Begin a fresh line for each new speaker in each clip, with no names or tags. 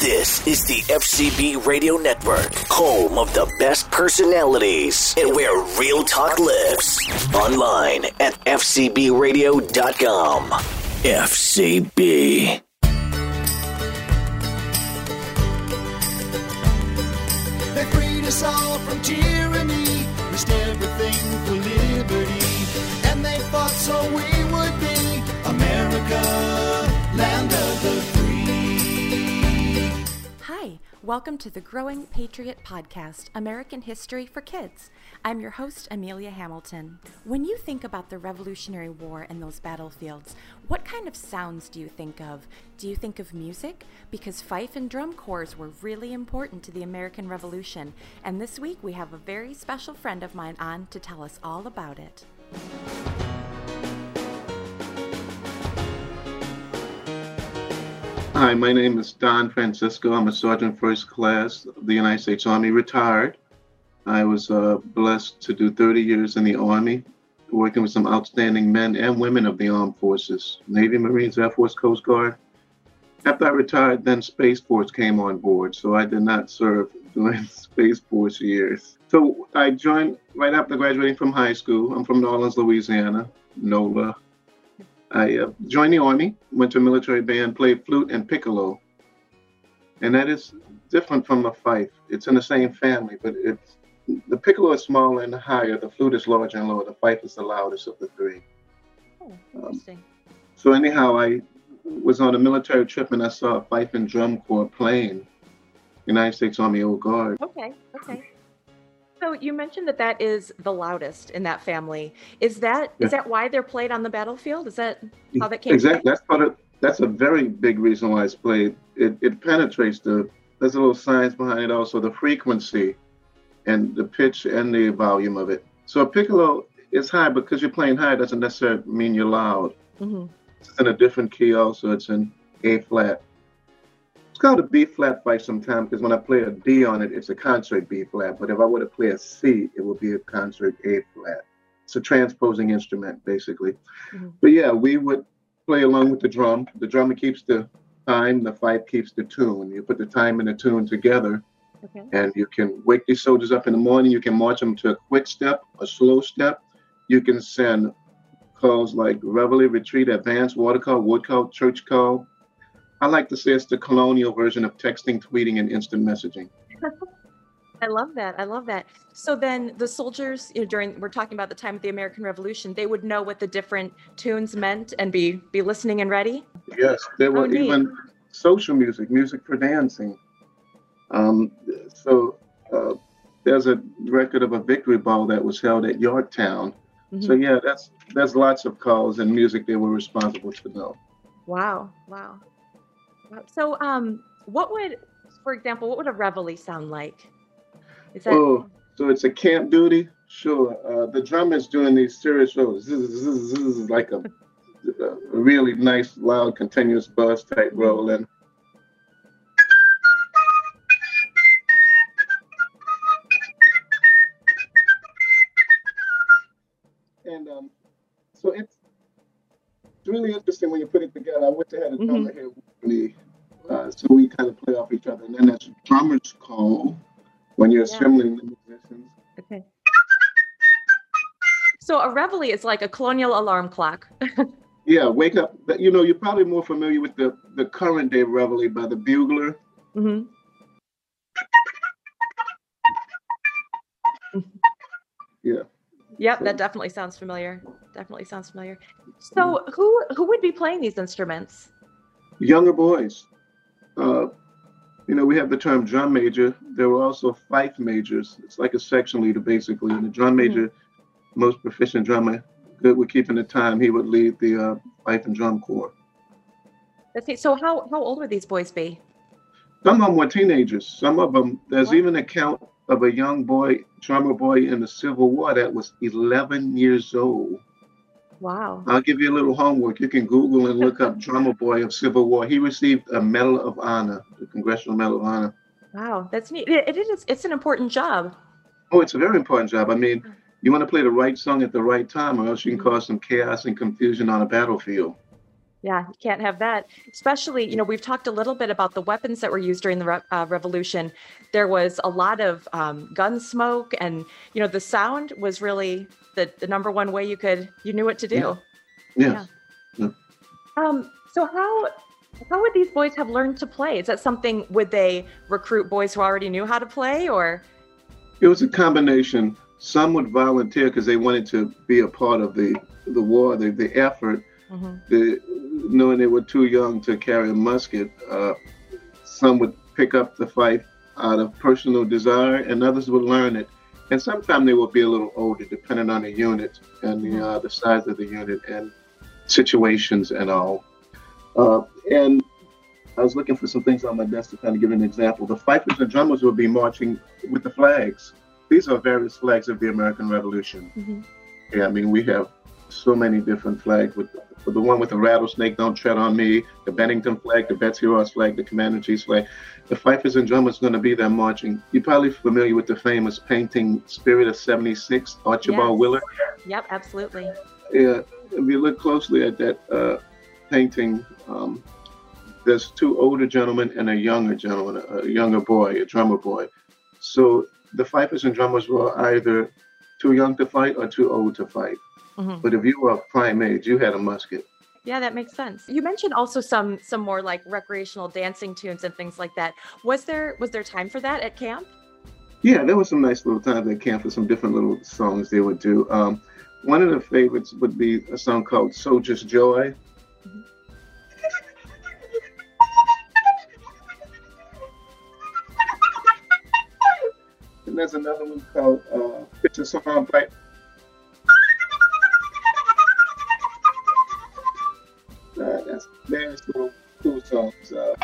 This is the FCB Radio Network, home of the best personalities and where real talk lives. Online at FCBRadio.com. FCB.
They freed us all from tyranny, risked everything for liberty, and they fought so we would be America,
welcome to the Growing Patriot Podcast, American History for Kids. I'm your host, Amelia Hamilton. When you think about the Revolutionary War and those battlefields, what kind of sounds do you think of? Do you think of music? Because fife and drum corps were really important to the American Revolution, and this week we have a very special friend of mine on to tell us all about it.
Hi, my name is Don Francisco. I'm a Sergeant First Class of the United States Army, retired. I was uh, blessed to do 30 years in the Army, working with some outstanding men and women of the armed forces Navy, Marines, Air Force, Coast Guard. After I retired, then Space Force came on board, so I did not serve during Space Force years. So I joined right after graduating from high school. I'm from New Orleans, Louisiana, NOLA. I uh, joined the Army, went to a military band, played flute and piccolo. And that is different from the fife. It's in the same family, but it's the piccolo is smaller and higher, the flute is larger and lower, the fife is the loudest of the three.
Oh, interesting.
So anyhow, I was on a military trip and I saw a fife and drum corps playing United States Army Old Guard.
Okay, okay. So you mentioned that that is the loudest in that family. Is that is
Yeah.
that why they're played on the battlefield? Is that how that came?
Exactly. That's part of. That's a very big reason why it's played. It, it penetrates the. There's a little science behind it. Also, the frequency, and the pitch and the volume of it. So a piccolo is high because you're playing high doesn't necessarily mean you're loud.
Mm-hmm.
It's in a different key. Also, it's in A flat. It's called a B flat fife sometimes because when I play a D on it, it's a concert B flat. But if I were to play a C, it would be a concert A flat. It's a transposing instrument, basically.
Mhm.
But yeah, we would play along with the drum. The drummer keeps the time, the fife keeps the tune. You put the time and the tune together,
Okay.
and you can wake these soldiers up in the morning. You can march them to a quick step, a slow step. You can send calls like reveille, retreat, advance, water call, wood call, church call. I like to say it's the colonial version of texting, tweeting, and instant messaging.
I love that. I love that. So then the soldiers, you know, during we're talking about the time of the American Revolution, they would know what the different tunes meant and be be listening and ready.
Yes, there
Oh,
were
neat.
even social music, music for dancing. Um, so uh, there's a record of a victory ball that was held at Yorktown. So
Mhm.
yeah, that's there's lots of calls and music they were responsible to know.
Wow. Wow. So um what would for example, what would a reveille sound like? Is that
Oh, so it's a camp duty. Sure, uh, the drummer is doing these serious rolls. This is, this is, this is like a, a really nice, loud, continuous buzz type roll, and and um, so it's it's really interesting when you put it together. I wish I had a drummer here me, uh, so we kind of play off each other, and then that's drummer's call when you're
Yeah.
assembling the musicians.
okay. So a reveille is like a colonial alarm clock.
Yeah, wake up. But, You know, you're probably more familiar with the, the current day reveille by the bugler.
Mm-hmm.
Yeah.
Yep,
So-
that definitely sounds familiar. Definitely sounds familiar. So who who would be playing these instruments?
Younger boys. Uh, you know, we have the term drum major. There were also fife majors. It's like a section leader, basically. And the drum major, most proficient drummer, good with keeping the time, he would lead the uh, fife and drum corps.
Let's see. So how how old would these boys be?
Some of them were teenagers. Some of them, there's
What?
even an account of a young boy, drummer boy in the Civil War that was 11 years old.
Wow.
I'll give you a little homework. You can Google and look up Drummer Boy of Civil War. He received a Medal of Honor, the Congressional Medal of Honor.
Wow, that's neat. It, it is. It's an important job.
Oh, it's a very important job. I mean, you want to play the right song at the right time, or else you can cause some chaos and confusion on a battlefield.
Yeah, you can't have that. Especially, you know, we've talked a little bit about the weapons that were used during the re- uh, revolution. There was a lot of um, gun smoke, and you know, the sound was really the, the number one way you could you knew what to do.
Yeah. yeah.
Um. So how how would these boys have learned to play? Is that something? Would they recruit boys who already knew how to play, or?
It was a combination. Some would volunteer because they wanted to be a part of the the war, the, the effort. Mm-hmm. The, knowing they were too young to carry a musket, uh, some would pick up the fife out of personal desire, and others would learn it. And sometimes they will be a little older, depending on the unit and the uh, the size of the unit and situations and all. Uh, and I was looking for some things on my desk to kind of give an example. The fifers and drummers will be marching with the flags. These are various flags of the American Revolution. Mm-hmm. Yeah, I mean we have so many different flags with the, the one with the rattlesnake, don't tread on me, the Bennington flag, the Betsy Ross flag, the Comanche's flag. The fifers and drummers going to be there marching. You're probably familiar with the famous painting Spirit of 76, Archibald yes. Willard.
Yep, absolutely.
Yeah, if you look closely at that uh, painting, um, there's two older gentlemen and a younger gentleman, a younger boy, a drummer boy. So the fifers and drummers were either too young to fight or too old to fight. Mm-hmm. But if you were prime age, you had a musket.
Yeah, that makes sense. You mentioned also some some more like recreational dancing tunes and things like that. Was there was there time for that at camp?
Yeah, there was some nice little times at camp for some different little songs they would do. Um, one of the favorites would be a song called "Soldier's Joy." Mm-hmm. and there's another one called uh, "It's a Song by various little cool songs. Uh.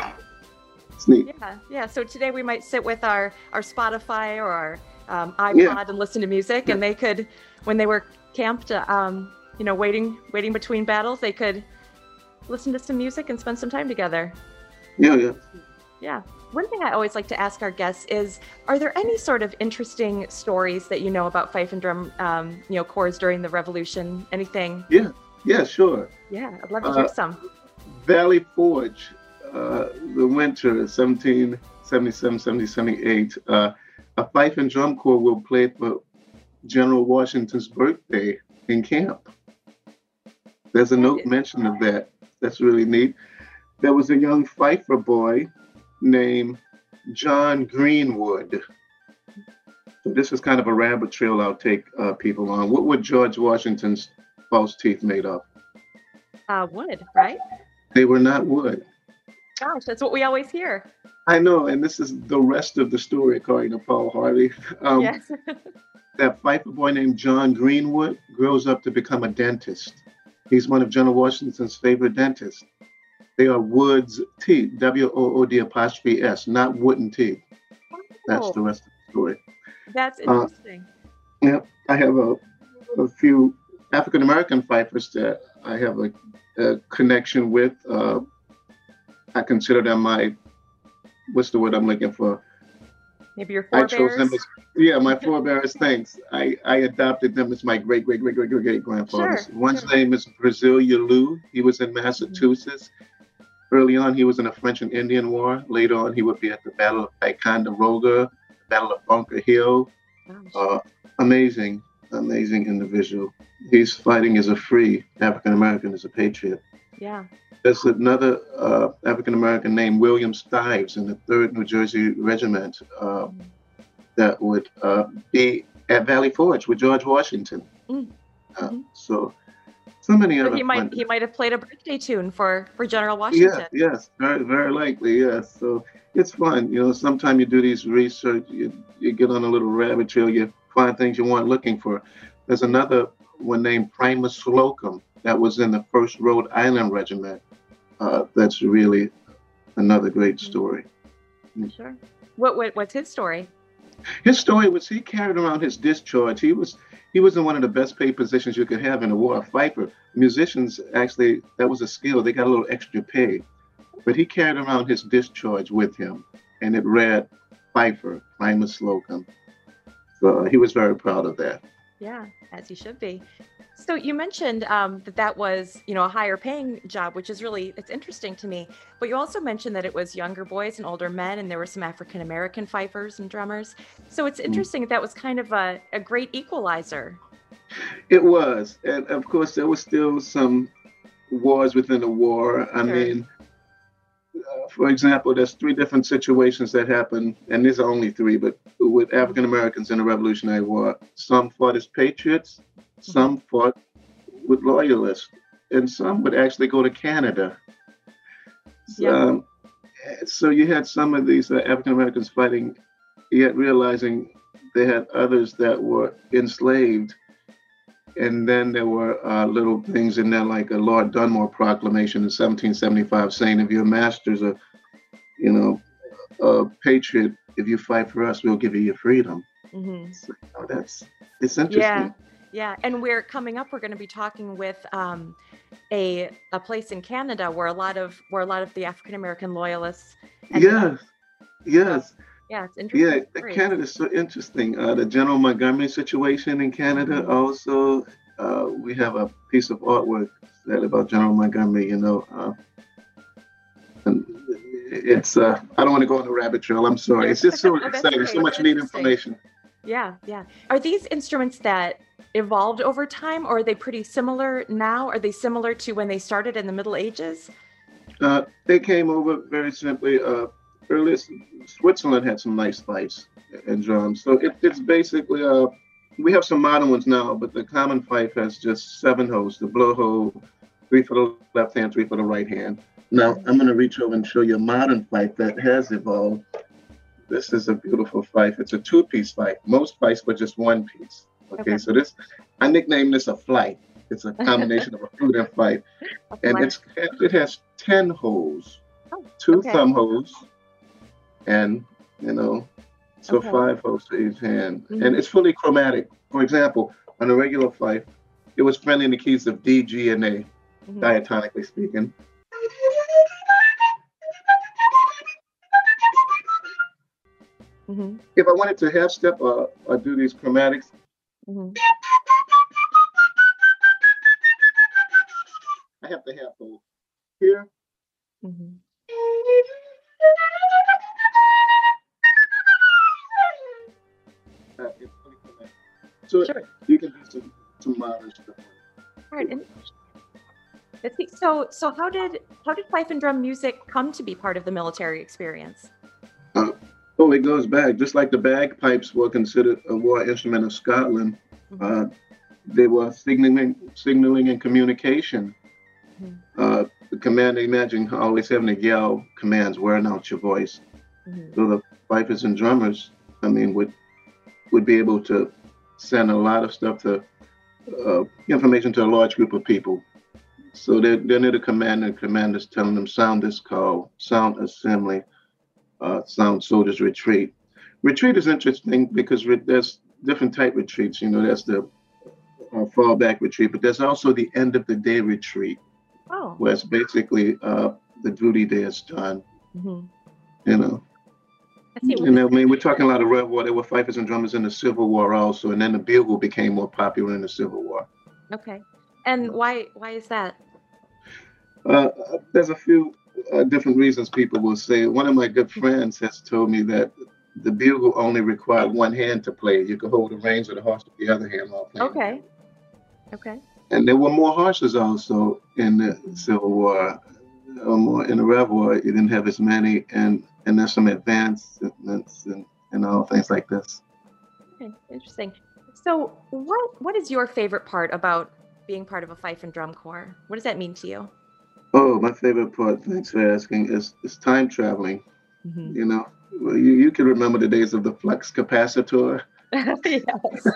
Yeah, yeah. So today we might sit with our our Spotify or our um, iPod yeah. and listen to music, yeah. and they could, when they were camped, um, you know, waiting waiting between battles, they could listen to some music and spend some time together.
Yeah, yeah.
Yeah. One thing I always like to ask our guests is, are there any sort of interesting stories that you know about fife and drum, um, you know, corps during the Revolution? Anything?
Yeah, yeah, sure.
Yeah, I'd love to hear uh, some.
Valley Forge, uh, the winter 1777, 1778, uh, a fife and drum corps will play for General Washington's birthday in camp. There's a note mention of that. That's really neat. There was a young fifer boy named John Greenwood. So this is kind of a rabbit trail I'll take uh, people on. What were George Washington's false teeth made of?
Uh, wood, right?
They were not wood.
Gosh, that's what we always hear.
I know, and this is the rest of the story, according to Paul Harvey. Um, yes. that fifer boy named John Greenwood grows up to become a dentist. He's one of General Washington's favorite dentists. They are Wood's teeth, W O O D apostrophe S, not wooden teeth. Oh. That's the rest of the story.
That's uh, interesting.
Uh, yeah, I have a, a few African American fifers that I have a uh, connection with. Uh, I consider them my, what's the word I'm looking for?
Maybe your forebears. I chose them as,
yeah, my forebears. Thanks. I, I adopted them as my great great great great great great grandfathers. Sure, One's sure. name is Barzillai Lew. He was in Massachusetts. Mm-hmm. Early on, he was in the French and Indian War. Later on, he would be at the Battle of Ticonderoga, Battle of Bunker Hill. Uh, amazing, amazing individual he's fighting as a free African American, as a patriot.
Yeah.
There's another uh, African American named William Stives in the 3rd New Jersey Regiment uh, mm. that would uh, be at Valley Forge with George Washington. Mm. Uh, mm-hmm. So, so many so other.
He might he might have played a birthday tune for for General Washington.
Yes, yes, very very likely. Yes. So it's fun. You know, sometimes you do these research, you you get on a little rabbit trail, you find things you weren't looking for. There's another one named Primus Slocum that was in the First Rhode Island Regiment. Uh, that's really another great story.
Sure. What, what what's his story?
His story was he carried around his discharge. He was he was in one of the best paid positions you could have in the war. A fifer. Musicians actually that was a skill. They got a little extra pay, but he carried around his discharge with him, and it read Fifer Primus Slocum. So uh, he was very proud of that.
Yeah, as he should be. So you mentioned um, that that was, you know, a higher paying job, which is really it's interesting to me. But you also mentioned that it was younger boys and older men, and there were some African American fifers and drummers. So it's mm-hmm. interesting that that was kind of a, a great equalizer.
It was, and of course there was still some wars within the war. I sure. mean, uh, for example, there's three different situations that happened, and these are only three, but with African Americans in the Revolutionary War. Some fought as patriots, some mm-hmm. fought with loyalists, and some would actually go to Canada. Yeah. Um, so you had some of these uh, African Americans fighting, yet realizing they had others that were enslaved and then there were uh, little things in there like a Lord Dunmore proclamation in 1775 saying if you're masters of, you know, a patriot, if you fight for us, we'll give you your freedom. Mm-hmm. So, you know, that's it's interesting.
Yeah, yeah, and we're coming up. We're going to be talking with um, a a place in Canada where a lot of where a lot of the African American loyalists.
Yes, yes.
Yeah, it's interesting.
Yeah, Canada is so interesting. Uh, the General Montgomery situation in Canada also. Uh, we have a piece of artwork that about General Montgomery. You know, uh, and it's. Uh, I don't want to go on the rabbit trail. I'm sorry. It's just so exciting. So much neat information.
Yeah, yeah. Are these instruments that evolved over time, or are they pretty similar now? Are they similar to when they started in the Middle Ages?
Uh, they came over very simply. Uh, earlier Switzerland had some nice fifes and drums. So it, it's basically uh we have some modern ones now, but the common fife has just seven holes, the blow hole, three for the left hand, three for the right hand. Now I'm gonna reach over and show you a modern fife that has evolved. This is a beautiful fife. It's a two-piece fife. Most fifes were just one piece. Okay, okay. so this I nicknamed this a flight. It's a combination of a flute and fife. And it's it has 10 holes, two okay. thumb holes, and you know, so okay. five holes to each hand, mm-hmm. and it's fully chromatic. For example, on a regular fife, it was friendly in the keys of D, G, and A, mm-hmm. diatonically speaking. Mm-hmm. If I wanted to half step or, or do these chromatics, mm-hmm. I have to half hold here. Mm-hmm. So sure. you can do some, some modern stuff. All right.
So, so how did how did fife and drum music come to be part of the military experience?
Uh, oh, it goes back. Just like the bagpipes were considered a war instrument of Scotland, mm-hmm. uh, they were signaling, signaling and communication. Mm-hmm. Uh, the command, imagine always having to yell commands, wearing out your voice. Mm-hmm. So the fifers and drummers, I mean, would would be able to send a lot of stuff to uh, information to a large group of people. So they're, they're near the commander, and commander's telling them sound this call, sound assembly, uh, sound soldiers retreat. Retreat is interesting because re- there's different type retreats. You know, that's the uh, fallback retreat, but there's also the end of the day retreat, oh. where it's basically uh, the duty day is done. Mm-hmm. You know, and I mean, we're talking a lot of Rev War. There were fifers and drummers in the Civil War also, and then the bugle became more popular in the Civil War.
Okay, and why why is that?
Uh, there's a few uh, different reasons people will say. One of my good friends has told me that the bugle only required one hand to play. You could hold the reins of the horse with the other hand while playing.
Okay. Okay.
And there were more horses also in the Civil War. Uh, more in the Rev War, you didn't have as many, and and there's some advancements and, and all things like this.
Okay, interesting. So, what what is your favorite part about being part of a fife and drum corps? What does that mean to you?
Oh, my favorite part. Thanks for asking. Is is time traveling. Mm-hmm. You know, well, you you can remember the days of the flux capacitor. yes.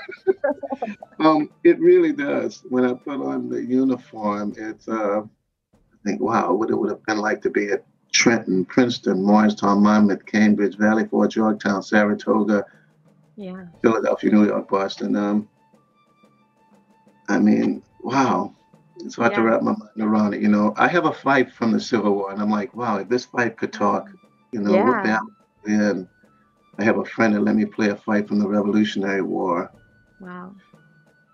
um, it really does. When I put on the uniform, it's uh, I think, wow, what it would have been like to be at Trenton, Princeton, Morristown, Monmouth, Cambridge, Valley Forge, Yorktown, Saratoga,
yeah,
Philadelphia, New York, Boston. Um, I mean, wow. It's hard yeah. to wrap my mind around it. You know, I have a fife from the Civil War, and I'm like, wow, if this fife could talk, you know, yeah. and I have a friend that let me play a fife from the Revolutionary War.
Wow.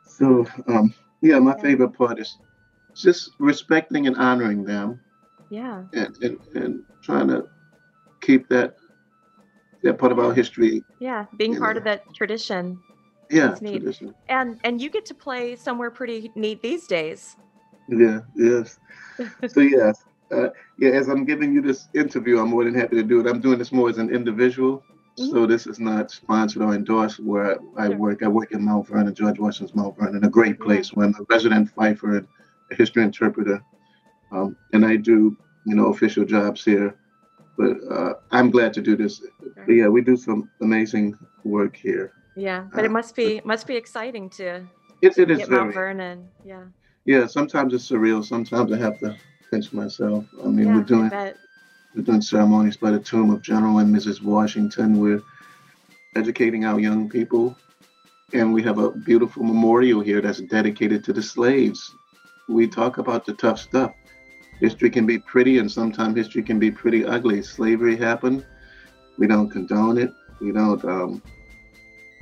So, um, Yeah, my
Yeah.
favorite part is just respecting and honoring them
Yeah.
and, and, and trying to keep that that part of our history.
Yeah. Being part
know.
of that tradition.
Yeah, tradition.
And and you get to play somewhere pretty neat these days.
Yeah, yes. So yes, uh, yeah. As I'm giving you this interview, I'm more than happy to do it. I'm doing this more as an individual, so this is not sponsored or endorsed. Where I, I
Mm-hmm. Sure.
work, I work in Mount Vernon, George Washington's Mount Vernon, in a great place. Where I'm a resident fifer and a history interpreter, um, and I do you know official jobs here. But uh, I'm glad to do this. Yeah, we do some amazing work here.
Yeah. But it
Uh,
must be must be exciting to
It, it is
get
very
Mount Vernon. Yeah.
yeah. Sometimes it's surreal. Sometimes I have to pinch myself. I mean,
yeah,
we're doing We're doing ceremonies by the tomb of General and Mrs. Washington. We're educating our young people. And we have a beautiful memorial here that's dedicated to the slaves. We talk about the tough stuff. History can be pretty, and sometimes history can be pretty ugly. Slavery happened. We don't condone it. We don't um,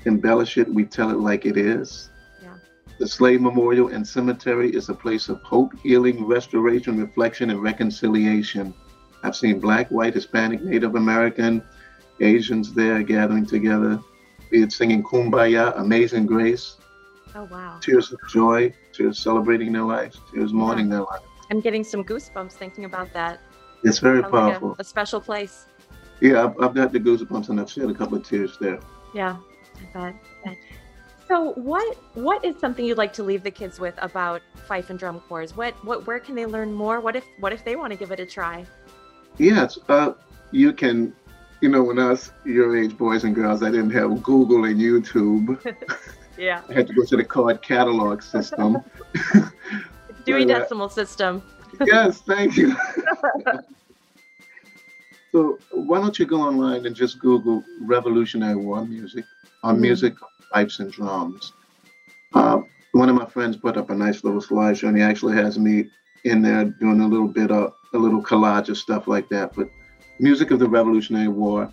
embellish it. We tell it like it is.
Yeah.
The Slave Memorial and Cemetery is a place of hope, healing, restoration, reflection, and reconciliation. I've seen black, white, Hispanic, Native American, Asians there gathering together, be it singing Kumbaya, Amazing Grace,
Oh wow.
tears of joy, tears celebrating their lives, tears mourning their lives.
I'm getting some goosebumps thinking about that.
It's very
Sounds like a-
powerful.
a special place.
Yeah, I've, I've got the goosebumps and I've shed a couple of tears there.
Yeah, I bet. I bet. So, what what is something you'd like to leave the kids with about fife and drum corps? What what where can they learn more? What if what if they want to give it a try?
Yes, uh, you can. You know, when us your age boys and girls, I didn't have Google and YouTube.
Yeah,
I had to go to the card catalog system. Uh,
Decimal System.
yes, thank you. so why don't you go online and just Google Revolutionary War music or
Mhm.
music pipes and drums. Uh, one of my friends put up a nice little slideshow, and he actually has me in there doing a little bit of a little collage of stuff like that. But music of the Revolutionary War,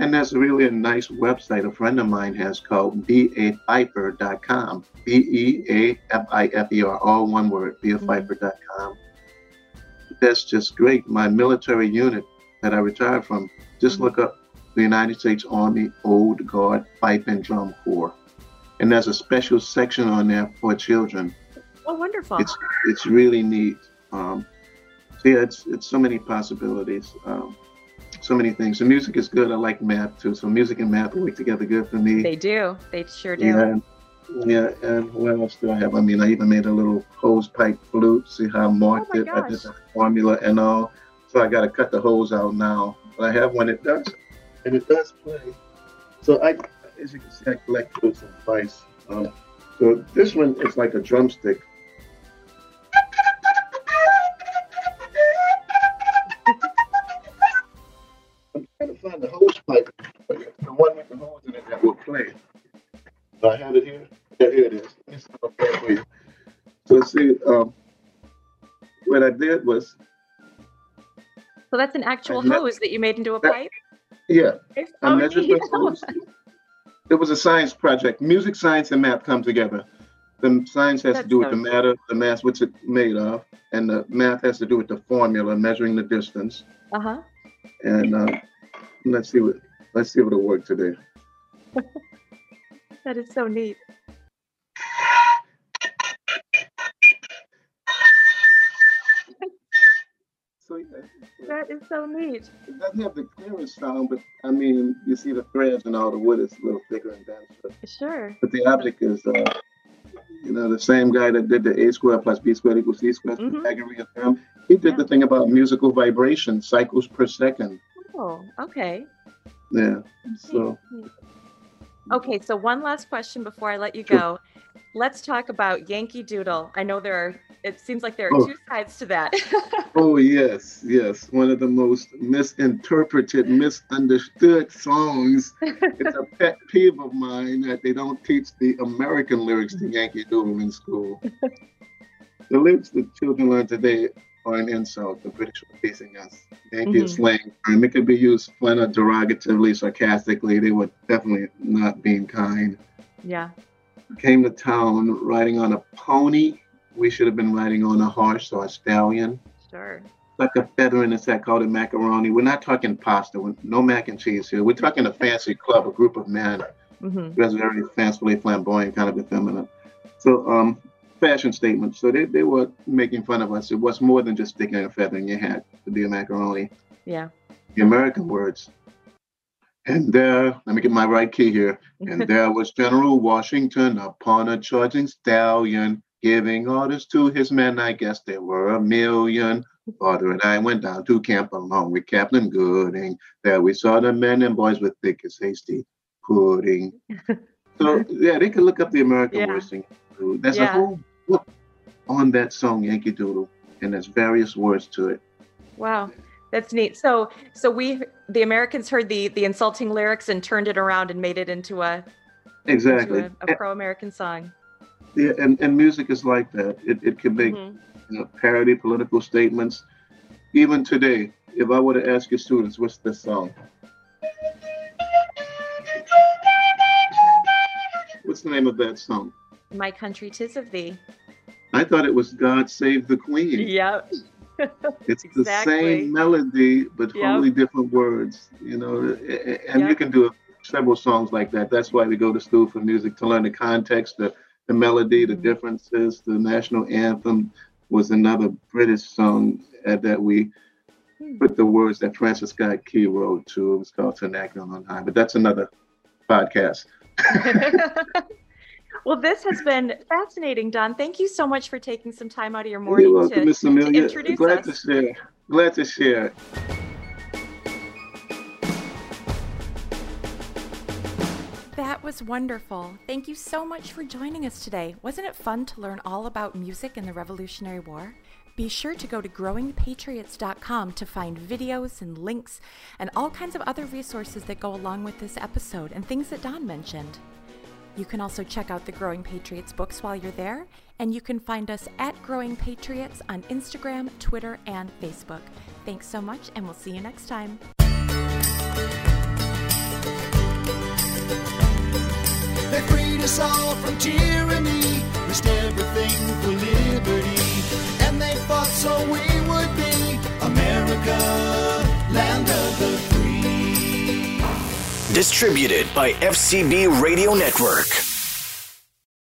and that's really a nice website a friend of mine has called beafifer.com. B E A F I F E R, all one word, beafifer.com. That's just great. My military unit that I retired from, just look up the United States Army Old Guard Fife and Drum Corps. And there's a special section on there for children.
Oh, wonderful.
It's it's really neat. Um, so yeah, it's it's so many possibilities, um, so many things. The music is good. I like math too. So music and math work together good for me.
they do. They sure do.
Yeah, and- yeah, and what else do I have? I mean, I even made a little hose pipe flute. See how I marked
Oh
it? I did the formula and all. So I got to cut the hose out now. But I have one that does, and it does play. So I, as you can see, I collect flutes and pipes. Um, so this one is like a drumstick. I have it here. Yeah, here it is. Let me see if I can for you. So see, um, what I did was,
So that's an actual
met-
hose that you made into a
that-
pipe.
yeah,
It's
I
so
measured
neat.
the hose. It was a science project. Music, science, and math come together. The science has to
That's
do with
so
the matter, the mass, what's it made of, and the math has to do with the formula, measuring the distance.
Uh-huh.
And uh, let's see what let's see if it'll work today.
That is so neat.
So yeah,
That is so neat.
it doesn't have the clearest sound, but I mean, you see the threads and all the wood is a little thicker and denser.
Sure.
But the object is, uh, you know, the same guy that did the A squared plus B squared equals C squared,
Mhm.
Pythagorean theorem. He did the thing about musical vibration, cycles per second.
Oh, okay.
Yeah. So.
Okay, so one last question before I let you go. Let's talk about Yankee Doodle. I know there are, it seems like there are
Oh.
two sides to that.
Oh yes, yes. One of the most misinterpreted, misunderstood songs. It's a pet peeve of mine that they don't teach the American lyrics to Yankee Doodle in school. The lyrics that children learn today are an insult. The British were facing us. Yankee
Mhm.
slang term. It could be used or derogatively, sarcastically. They were definitely not being kind.
yeah.
Came to town riding on a pony we should have been riding on a horse or a stallion.
Sure.
Like a feather in the sack called a macaroni. We're not talking pasta. No mac and cheese here. We're talking a fancy club, a group of men
hmm
dressed very fancifully flamboyant, kind of effeminate. So, um, fashion statement. So they, they were making fun of us. It was more than just sticking a feather in your hat to be a macaroni.
Yeah.
The American words. And there, let me get my right key here. And there was General Washington upon a charging stallion, giving orders to his men. I guess there were a million. Father and I went down to camp along with Captain Gooding. There we saw the men and boys with thick as hasty pudding. so yeah, they could look up the American
Yeah.
words. thing. There's a whole book on that song, Yankee Doodle, and there's various words to it.
Wow. That's neat. So so we the Americans heard the the insulting lyrics and turned it around and made it into a
Exactly.
into a, a pro-American song.
Yeah, and, and music is like that. It, it can make
Mhm.
you know, parody political statements. Even today, if I were to ask your students, what's this song? What's the name of that song?
My country tis of thee.
I thought it was God Save the Queen.
Yep.
It's the same melody, but
Yep.
totally different words. You know, and you can do several songs like that. That's why we go to school for music to learn the context, the, the melody, the
Mhm.
differences. The national anthem was another British song uh, that we
Hmm.
put the words that Francis Scott Key wrote to. It was called To Anacreon in Heaven, but that's another podcast.
well, this has been fascinating, Don. Thank you so much for taking some time out of your morning
You're welcome,
to,
Miss
to
Amelia.
introduce
Glad
us.
to share. Glad to share.
That was wonderful. Thank you so much for joining us today. Wasn't it fun to learn all about music in the Revolutionary War? Be sure to go to growingpatriots.com to find videos and links and all kinds of other resources that go along with this episode and things that Don mentioned. You can also check out the Growing Patriots books while you're there, and you can find us at Growing Patriots on Instagram, Twitter, and Facebook. Thanks so much, and we'll see you next time.
They freed us all from tyranny, risked everything for liberty. And they fought so we
Distributed by FCB Radio Network.